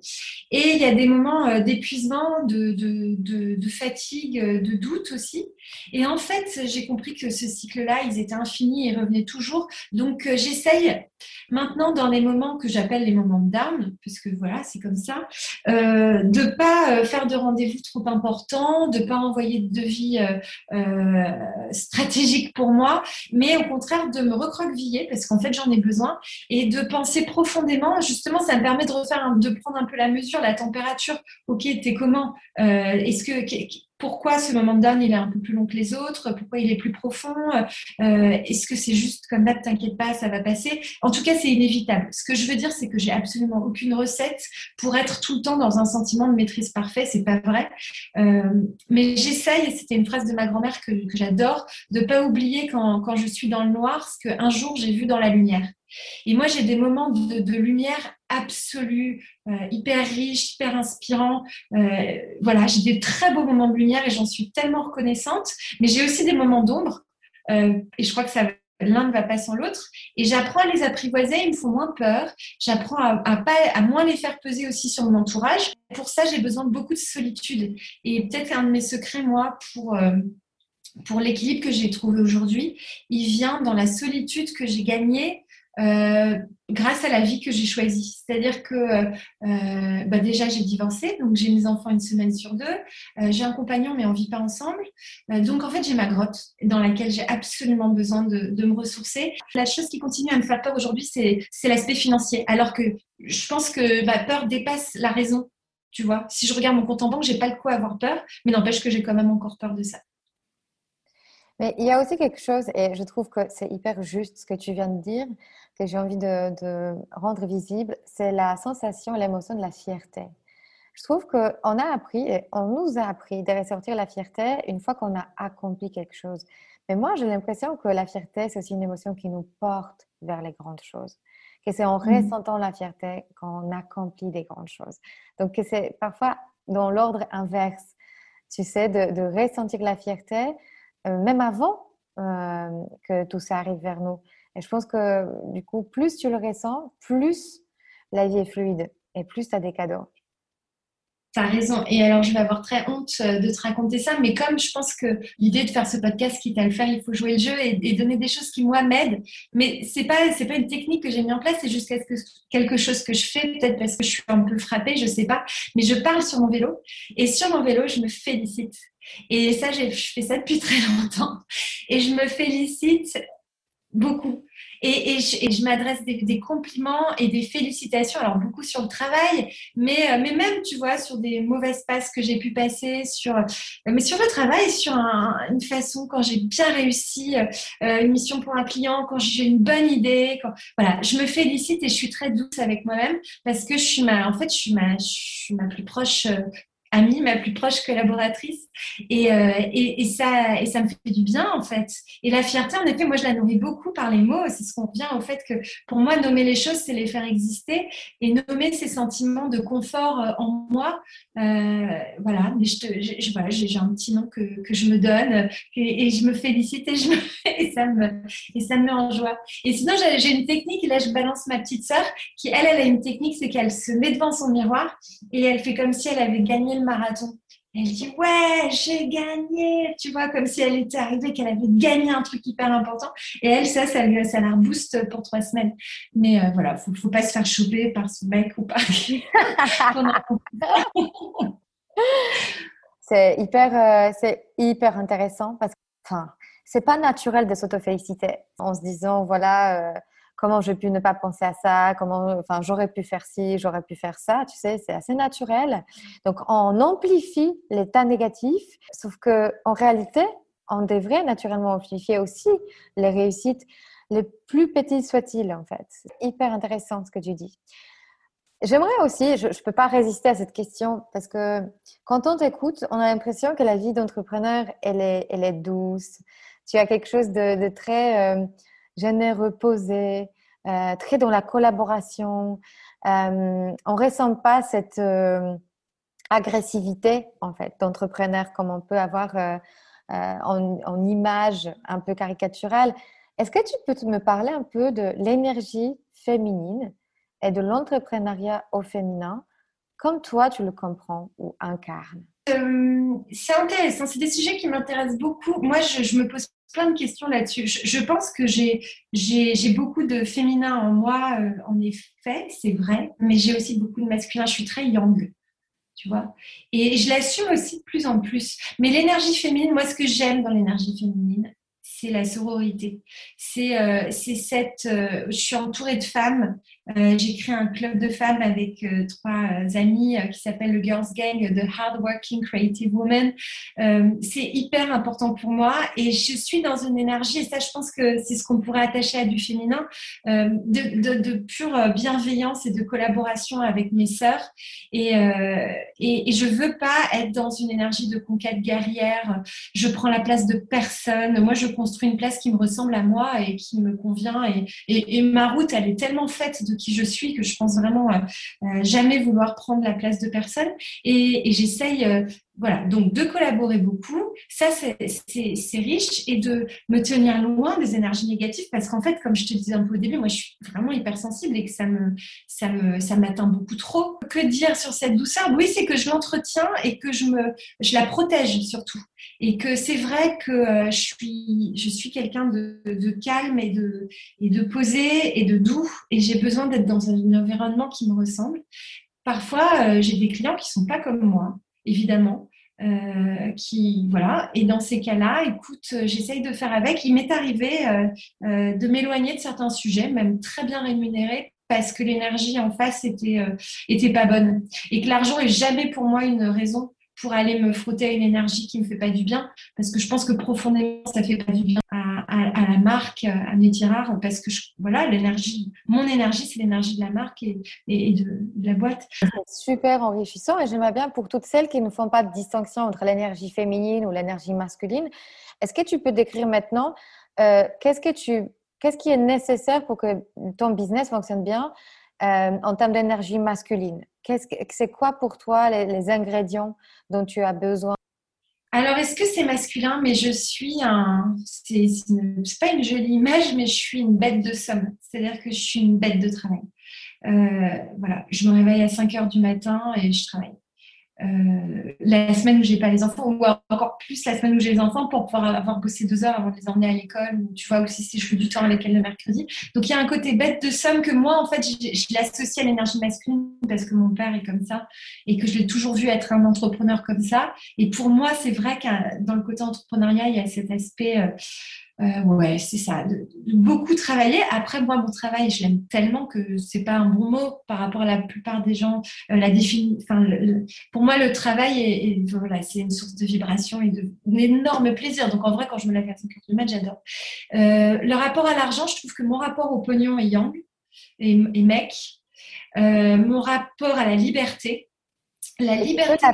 Et il y a des moments d'épuisement, de, de, de, fatigue, de doute aussi. Et en fait, j'ai compris que ce cycle-là, ils étaient infinis et revenaient toujours. Donc, j'essaye maintenant, dans les moments que j'appelle les moments down, puisque voilà, c'est comme ça, euh, de pas faire de rendez-vous trop importants de pas envoyer de devis euh, euh, stratégique pour moi, mais au contraire de me recroqueviller parce qu'en fait j'en ai besoin et de penser profondément. Justement, ça me permet de refaire, de prendre un peu la mesure, la température. Ok, t'es comment euh, Est-ce que pourquoi ce moment de down il est un peu plus long que les autres, pourquoi il est plus profond, euh, est-ce que c'est juste comme là, t'inquiète pas, ça va passer? En tout cas, c'est inévitable. Ce que je veux dire, c'est que j'ai absolument aucune recette pour être tout le temps dans un sentiment de maîtrise parfait, c'est pas vrai. Euh, mais j'essaye, et c'était une phrase de ma grand-mère que, j'adore, de pas oublier quand, quand je suis dans le noir ce qu'un jour j'ai vu dans la lumière. Et moi, j'ai des moments de, lumière absolue, euh, hyper riche, hyper inspirant. Euh, voilà, j'ai des très beaux moments de lumière et j'en suis tellement reconnaissante. Mais j'ai aussi des moments d'ombre et je crois que ça l'un ne va pas sans l'autre. Et j'apprends à les apprivoiser, ils me font moins peur. J'apprends à, pas, à moins les faire peser aussi sur mon entourage. Pour ça, j'ai besoin de beaucoup de solitude. Et peut-être qu'un de mes secrets, moi, pour, pour l'équilibre que j'ai trouvé aujourd'hui, il vient dans la solitude que j'ai gagnée euh, grâce à la vie que j'ai choisie. C'est-à-dire que euh, bah déjà j'ai divorcé, donc j'ai mes enfants une semaine sur deux, euh, j'ai un compagnon mais on vit pas ensemble. donc en fait j'ai ma grotte dans laquelle j'ai absolument besoin de, de, me ressourcer. La chose qui continue à me faire peur aujourd'hui c'est l'aspect financier, alors que je pense que ma peur dépasse la raison. Tu vois, si je regarde mon compte en banque, j'ai pas de quoi avoir peur, mais n'empêche que j'ai quand même encore peur de ça. Mais il y a aussi quelque chose, et je trouve que c'est hyper juste ce que tu viens de dire, que j'ai envie de, rendre visible, c'est la sensation, l'émotion de la fierté. Je trouve qu'on a appris, on nous a appris de ressortir la fierté une fois qu'on a accompli quelque chose. Mais moi, j'ai l'impression que la fierté, c'est aussi une émotion qui nous porte vers les grandes choses. Que c'est en mmh. ressentant la fierté qu'on accomplit des grandes choses. Donc, c'est parfois dans l'ordre inverse, tu sais, de, de ressentir la fierté, même avant euh, que tout ça arrive vers nous. Et je pense que du coup, plus tu le ressens, plus la vie est fluide et plus tu as des cadeaux. As raison. Et alors, je vais avoir très honte euh, de te raconter ça, mais comme je pense que l'idée de faire ce podcast, quitte à le faire, il faut jouer le jeu et, donner des choses qui, moi, m'aident. Mais c'est pas, pas une technique que j'ai mis en place, c'est juste quelque chose que je fais, peut-être parce que je suis un peu frappée, je sais pas. Mais je parle sur mon vélo. Et sur mon vélo, je me félicite. Et ça, je fais ça depuis très longtemps. Et je me félicite beaucoup. Et, je, m'adresse des, compliments et des félicitations, alors beaucoup sur le travail, mais, euh, mais même, tu vois, sur des mauvaises passes que j'ai pu passer, sur, euh, mais sur le travail, sur une façon, quand j'ai bien réussi euh, une mission pour un client, quand j'ai une bonne idée, voilà, je me félicite et je suis très douce avec moi-même parce que je suis ma, en fait, je suis ma, je suis ma plus proche amie, ma plus proche collaboratrice. Et, euh, et, et, ça, et ça me fait du bien, en fait. Et la fierté, en effet, moi, je la nourris beaucoup par les mots. C'est ce qu'on revient au fait que, pour moi, nommer les choses, c'est les faire exister. Et nommer ces sentiments de confort euh, en moi, euh, voilà. Mais je voilà, j'ai un petit nom que, que je me donne et, je me félicite et, je et, ça me, et ça me met en joie. Et sinon, j'ai une technique, et là, je balance ma petite sœur, qui, elle, elle a une technique, c'est qu'elle se met devant son miroir et elle fait comme si elle avait gagné le marathon. Elle dit ouais, j'ai gagné, tu vois, comme si elle était arrivée, qu'elle avait gagné un truc hyper important. Et elle, ça, ça, lui, ça la rebooste pour trois semaines. Mais euh, voilà, faut, faut pas se faire choper par son mec ou par. c'est hyper, euh, c'est hyper intéressant parce que, enfin, c'est pas naturel de s'auto-féliciter en se disant voilà. Euh, comment j'ai pu ne pas penser à ça, comment, enfin, j'aurais pu faire ci, j'aurais pu faire ça, tu sais, c'est assez naturel. Donc, on amplifie l'état négatif, sauf que en réalité, on devrait naturellement amplifier aussi les réussites, les plus petites soient-ils, en fait. Hyper intéressant ce que tu dis. J'aimerais aussi, je ne peux pas résister à cette question parce que quand on t'écoute, on a l'impression que la vie d'entrepreneur, elle est, elle est douce. Tu as quelque chose de, très euh, généreux, posé, euh, très dans la collaboration. Euh, on ressent pas cette euh, agressivité en fait d'entrepreneur comme on peut avoir en, en, image un peu caricaturale. Est-ce que tu peux me parler un peu de l'énergie féminine et de l'entrepreneuriat au féminin? Comme toi tu le comprends ou incarnes? C'est intéressant, c'est des sujets qui m'intéressent beaucoup. Moi, je, me pose plein de questions là-dessus. Je, pense que j'ai beaucoup de féminin en moi, euh, en effet, c'est vrai, mais j'ai aussi beaucoup de masculin. Je suis très yang, tu vois. Et je l'assume aussi de plus en plus. Mais l'énergie féminine, moi, ce que j'aime dans l'énergie féminine, c'est la sororité. C'est euh, cette. Euh, je suis entourée de femmes euh, j'ai créé un club de femmes avec euh, trois euh, amis qui s'appelle le Girls Gang, The Hardworking Creative Women. c'est hyper important pour moi et je suis dans une énergie, et ça je pense que c'est ce qu'on pourrait attacher à du féminin, de, de, de, pure bienveillance et de collaboration avec mes sœurs. Et, et, et, je veux pas être dans une énergie de conquête guerrière. Je prends la place de personne. Moi, je construis une place qui me ressemble à moi et qui me convient. Et, et, et ma route, elle est tellement faite de qui je suis que je pense vraiment euh, jamais vouloir prendre la place de personne. Et, j'essaye euh, voilà, donc de collaborer beaucoup, ça c'est riche et de me tenir loin des énergies négatives parce qu'en fait, comme je te disais un peu au début, moi je suis vraiment hypersensible et que ça me ça me ça m'atteint beaucoup trop. Que dire sur cette douceur? Oui, c'est que je l'entretiens et que je me je la protège surtout et que c'est vrai que euh, je suis je suis quelqu'un de, de, calme et de et de posé et de doux et j'ai besoin d'être dans un environnement qui me ressemble. Parfois, euh, j'ai des clients qui sont pas comme moi évidemment. Euh, qui voilà et dans ces cas-là écoute euh, j'essaye de faire avec il m'est arrivé euh, de m'éloigner de certains sujets même très bien rémunérés parce que l'énergie en face était était pas bonne et que l'argent est jamais pour moi une raison pour aller me frotter à une énergie qui me fait pas du bien parce que je pense que profondément ça fait pas du bien à, la marque à mes tirards parce que voilà l'énergie mon énergie c'est l'énergie de la marque et, de, la boîte. Super enrichissant et j'aimerais bien pour toutes celles qui ne font pas de distinction entre l'énergie féminine ou l'énergie masculine est-ce que tu peux décrire maintenant euh, qu'est-ce que tu qu'est-ce qui est nécessaire pour que ton business fonctionne bien euh, en termes d'énergie masculine c'est quoi pour toi les, ingrédients dont tu as besoin? Alors, est-ce que c'est masculin? Mais je suis un. C'est pas une jolie image, mais je suis une bête de somme. C'est-à-dire que je suis une bête de travail. Euh, voilà, je me réveille à 5 heures du matin et je travaille. Euh, la semaine où j'ai pas les enfants, ou encore plus la semaine où j'ai les enfants pour pouvoir avoir bossé deux heures avant de les emmener à l'école, ou tu vois aussi si je fais du temps avec elles le mercredi. Donc il y a un côté bête de somme que moi en fait je, l'associe à l'énergie masculine parce que mon père est comme ça et que je l'ai toujours vu être un entrepreneur comme ça. Et pour moi c'est vrai que dans le côté entrepreneuriat il y a cet aspect euh, euh, ouais, c'est ça, de, beaucoup travailler. Après, moi, mon travail, je l'aime tellement que c'est pas un bon mot par rapport à la plupart des gens. Euh, la défini, enfin, pour moi, le travail est, voilà, c'est une source de vibration et d'un énorme plaisir. Donc, en vrai, quand je me lève à 5 heures du mat, j'adore. Euh, le rapport à l'argent, je trouve que mon rapport au pognon est yang et, mec. mon rapport à la liberté, la liberté.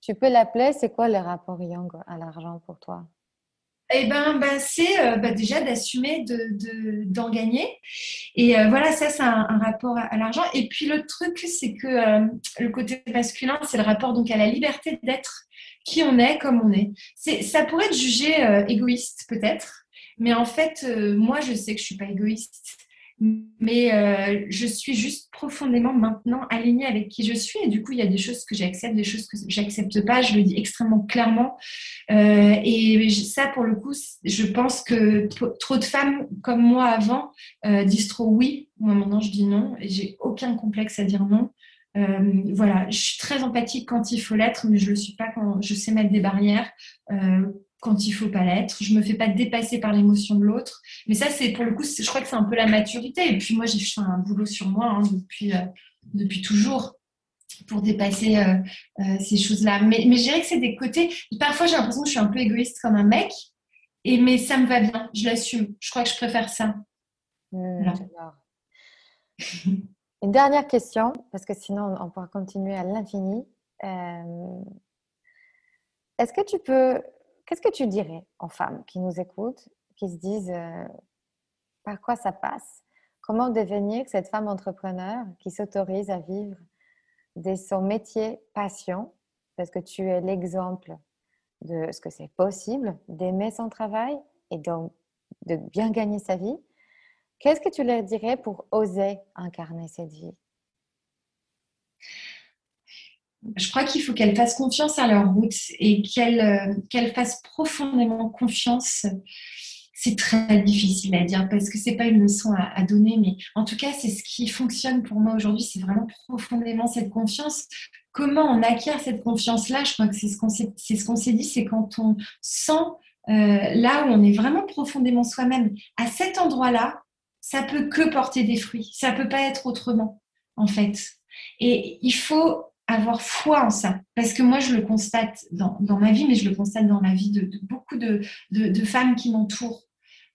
Tu peux l'appeler, c'est quoi le rapport yang à l'argent pour toi? Eh ben, ben c'est euh, bah, déjà d'assumer d'en de, gagner. Et euh, voilà, ça, c'est un, rapport à, l'argent. Et puis le truc, c'est que euh, le côté masculin, c'est le rapport donc à la liberté d'être qui on est, comme on est. ça pourrait être jugé égoïste, peut-être. Mais en fait, moi, je sais que je suis pas égoïste mais euh, je suis juste profondément maintenant alignée avec qui je suis. Et du coup il y a des choses que j'accepte des choses que j'accepte pas. Je le dis extrêmement clairement. Euh, et ça pour le coup je pense que trop de femmes comme moi avant euh, disent trop oui. Moi maintenant je dis non. Et j'ai aucun complexe à dire non. Voilà, je suis très empathique quand il faut l'être, mais je le suis pas quand je sais mettre des barrières quand il faut pas l'être. Je me fais pas dépasser par l'émotion de l'autre. Mais ça, c'est pour le coup, je crois que c'est un peu la maturité. Et puis moi, j'ai fait un boulot sur moi hein, depuis, euh, depuis toujours pour dépasser euh, euh, ces choses-là. Mais, mais je dirais que c'est des côtés. Parfois, j'ai l'impression que je suis un peu égoïste comme un mec. Et, mais ça me va bien. Je l'assume. Je crois que je préfère ça. Mmh, Une dernière question, parce que sinon, on pourra continuer à l'infini. Est-ce que tu peux Qu'est-ce que tu dirais aux femmes qui nous écoutent, qui se disent euh, par quoi ça passe? Comment devenir cette femme entrepreneur qui s'autorise à vivre de son métier passion? Parce que tu es l'exemple de ce que c'est possible d'aimer son travail et donc de bien gagner sa vie. Qu'est-ce que tu leur dirais pour oser incarner cette vie? Je crois qu'il faut qu'elles fassent confiance à leur route et qu'elles euh, fassent profondément confiance. C'est très difficile à dire parce que c'est pas une leçon à, donner, mais en tout cas, c'est ce qui fonctionne pour moi aujourd'hui. C'est vraiment profondément cette confiance. Comment on acquiert cette confiance-là? Je crois que c'est ce qu'on s'est dit, c'est quand on sent euh, là où on est vraiment profondément soi-même. À cet endroit-là, ça peut que porter des fruits. Ça peut pas être autrement, en fait. Et il faut avoir foi en ça. Parce que moi, je le constate dans, dans ma vie, mais je le constate dans la vie de, beaucoup de, de, femmes qui m'entourent.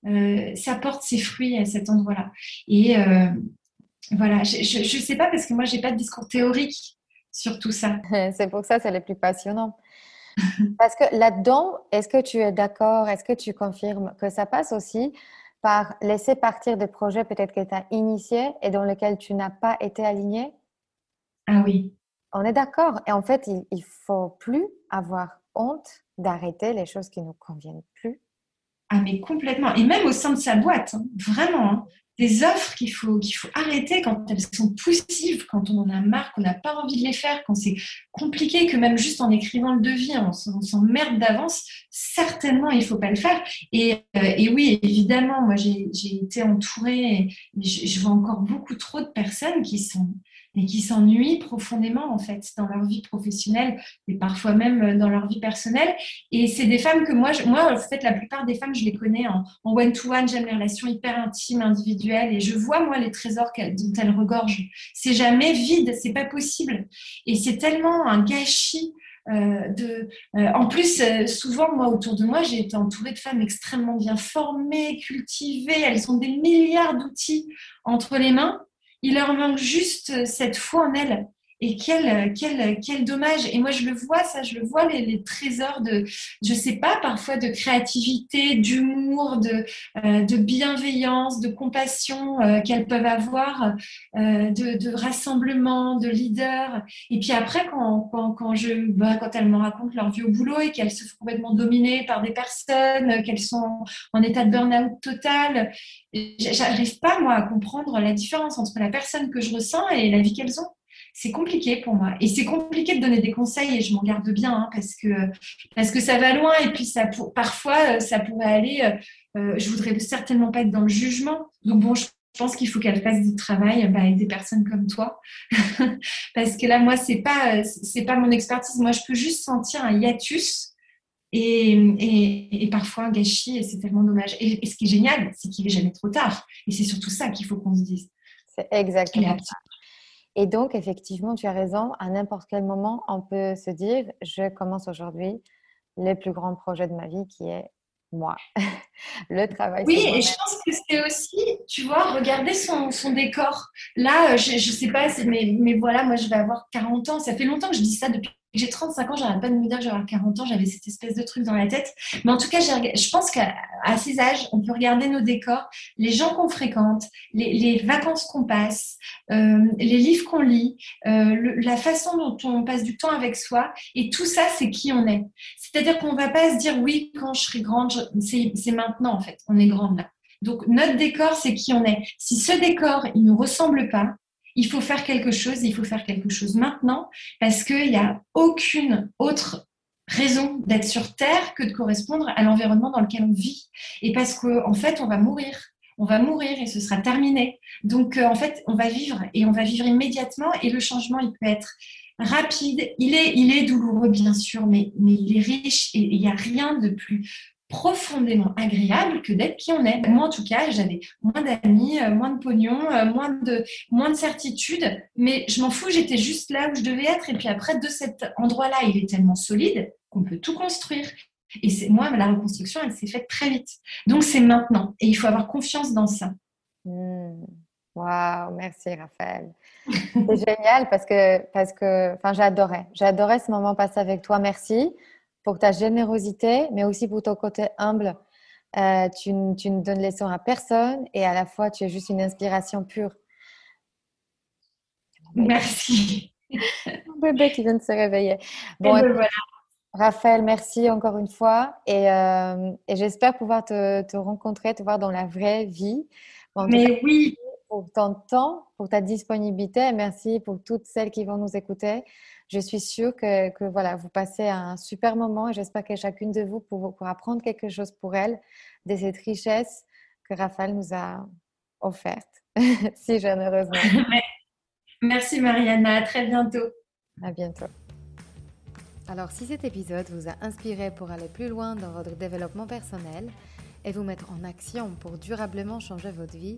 Euh, ça porte ses fruits à cet endroit-là. Et euh, voilà, je ne sais pas parce que moi, j'ai pas de discours théorique sur tout ça. C'est pour ça, c'est le plus passionnant. Parce que là-dedans, est-ce que tu es d'accord, est-ce que tu confirmes que ça passe aussi par laisser partir des projets peut-être que tu as initiés et dans lesquels tu n'as pas été aligné? Ah oui, on est d'accord. Et en fait, il, ne faut plus avoir honte d'arrêter les choses qui nous conviennent plus Ah mais complètement. Et même au sein de sa boîte, hein. vraiment. Hein des offres qu'il faut, faut arrêter quand elles sont poussives, quand on en a marre, qu'on n'a pas envie de les faire, quand c'est compliqué, que même juste en écrivant le devis, on, s'emmerde d'avance, certainement il ne faut pas le faire. Et, euh, oui, évidemment, moi j'ai, été entourée, je vois encore beaucoup trop de personnes qui sont et qui s'ennuient profondément en fait dans leur vie professionnelle et parfois même euh, dans leur vie personnelle. Et c'est des femmes que moi, je, moi en fait, la plupart des femmes, je les connais en one-to-one. J'aime les relations hyper intimes, individuelles, et je vois moi les trésors dont elles regorgent. C'est jamais vide, c'est pas possible. Et c'est tellement un gâchis. Euh, de, euh, en plus, souvent, moi, autour de moi, j'ai été entourée de femmes extrêmement bien formées, cultivées. Elles ont des milliards d'outils entre les mains il leur manque juste cette foi en elles. Et quel, quel, quel dommage. Et moi, je le vois, ça, je le vois, les, les trésors de, je sais pas, parfois de créativité, d'humour, de, euh, de bienveillance, de compassion euh, qu'elles peuvent avoir, euh, de, de, rassemblement, de leader. Et puis après, quand, quand, quand je, bah, quand elles me racontent leur vie au boulot et qu'elles se font complètement dominées par des personnes, qu'elles sont en état de burn-out total, j'arrive pas, moi, à comprendre la différence entre la personne que je ressens et la vie qu'elles ont c'est compliqué pour moi. Et c'est compliqué de donner des conseils et je m'en garde bien hein, parce, que, parce que ça va loin et puis ça pour, parfois euh, ça pourrait aller. Euh, euh, je voudrais certainement pas être dans le jugement. Donc bon, je pense qu'il faut qu'elle fasse du travail bah, avec des personnes comme toi parce que là moi c'est pas c'est pas mon expertise. Moi je peux juste sentir un hiatus. Et, et, et, parfois un gâchis, et c'est tellement dommage. Et, ce qui est génial, c'est qu'il n'est jamais trop tard. Et c'est surtout ça qu'il faut qu'on se dise. C'est exactement ça. Et donc, effectivement, tu as raison, à n'importe quel moment, on peut se dire, je commence aujourd'hui le plus grand projet de ma vie qui est moi, le travail. Oui, et je pense que c'est aussi, tu vois, regarder son, son décor. Là, je ne sais pas, mais, mais voilà, moi, je vais avoir 40 ans. Ça fait longtemps que je dis ça depuis j'ai 35 ans, j'arrête pas de me dire que j'aurai 40 ans, j'avais cette espèce de truc dans la tête. Mais en tout cas, je pense qu'à ces âges, on peut regarder nos décors, les gens qu'on fréquente, les, vacances qu'on passe, euh, les livres qu'on lit, euh, la façon dont on passe du temps avec soi. Et tout ça, c'est qui on est. C'est-à-dire qu'on va pas se dire, oui, quand je serai grande, c'est maintenant en fait, on est grande là. Donc notre décor, c'est qui on est. Si ce décor, il ne ressemble pas, il faut faire quelque chose, il faut faire quelque chose maintenant, parce qu'il n'y a aucune autre raison d'être sur Terre que de correspondre à l'environnement dans lequel on vit. Et parce qu'en en fait, on va mourir. On va mourir et ce sera terminé. Donc, euh, en fait, on va vivre et on va vivre immédiatement. Et le changement, il peut être rapide. Il est, il est douloureux, bien sûr, mais, mais il est riche et il n'y a rien de plus profondément agréable que d'être qui on est. Moi, en tout cas, j'avais moins d'amis, euh, moins de pognon, euh, moins de, moins de certitude, mais je m'en fous, j'étais juste là où je devais être. Et puis après, de cet endroit-là, il est tellement solide qu'on peut tout construire. Et c'est moi, la reconstruction, elle s'est faite très vite. Donc, c'est maintenant. Et il faut avoir confiance dans ça. Mmh. Waouh, merci Raphaël. C'est génial parce que, parce que, j'adorais. J'adorais ce moment passé avec toi. Merci pour ta générosité, mais aussi pour ton côté humble. Euh, tu, tu, ne donnes leçon à personne et à la fois tu es juste une inspiration pure. Merci. Mon bébé qui vient de se réveiller. Bon, ben Raphaël, merci encore une fois et, euh, et j'espère pouvoir te, te, rencontrer, te voir dans la vraie vie. Mais oui. Pour ton temps, pour ta disponibilité merci pour toutes celles qui vont nous écouter je suis sûre que, voilà, vous passez un super moment et j'espère que chacune de vous pourra prendre quelque chose pour elle de cette richesse que Raphaël nous a offerte si généreusement. Merci Mariana, à très bientôt. À bientôt. Alors si cet épisode vous a inspiré pour aller plus loin dans votre développement personnel et vous mettre en action pour durablement changer votre vie,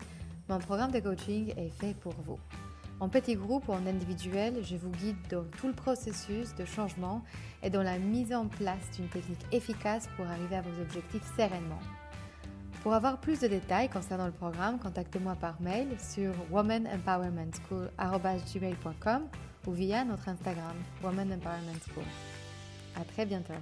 mon programme de coaching est fait pour vous. En petit groupe ou en individuel, je vous guide dans tout le processus de changement et dans la mise en place d'une technique efficace pour arriver à vos objectifs sereinement. Pour avoir plus de détails concernant le programme, contactez-moi par mail sur womanempowermentschool.com ou via notre Instagram Woman Empowerment School. À très bientôt.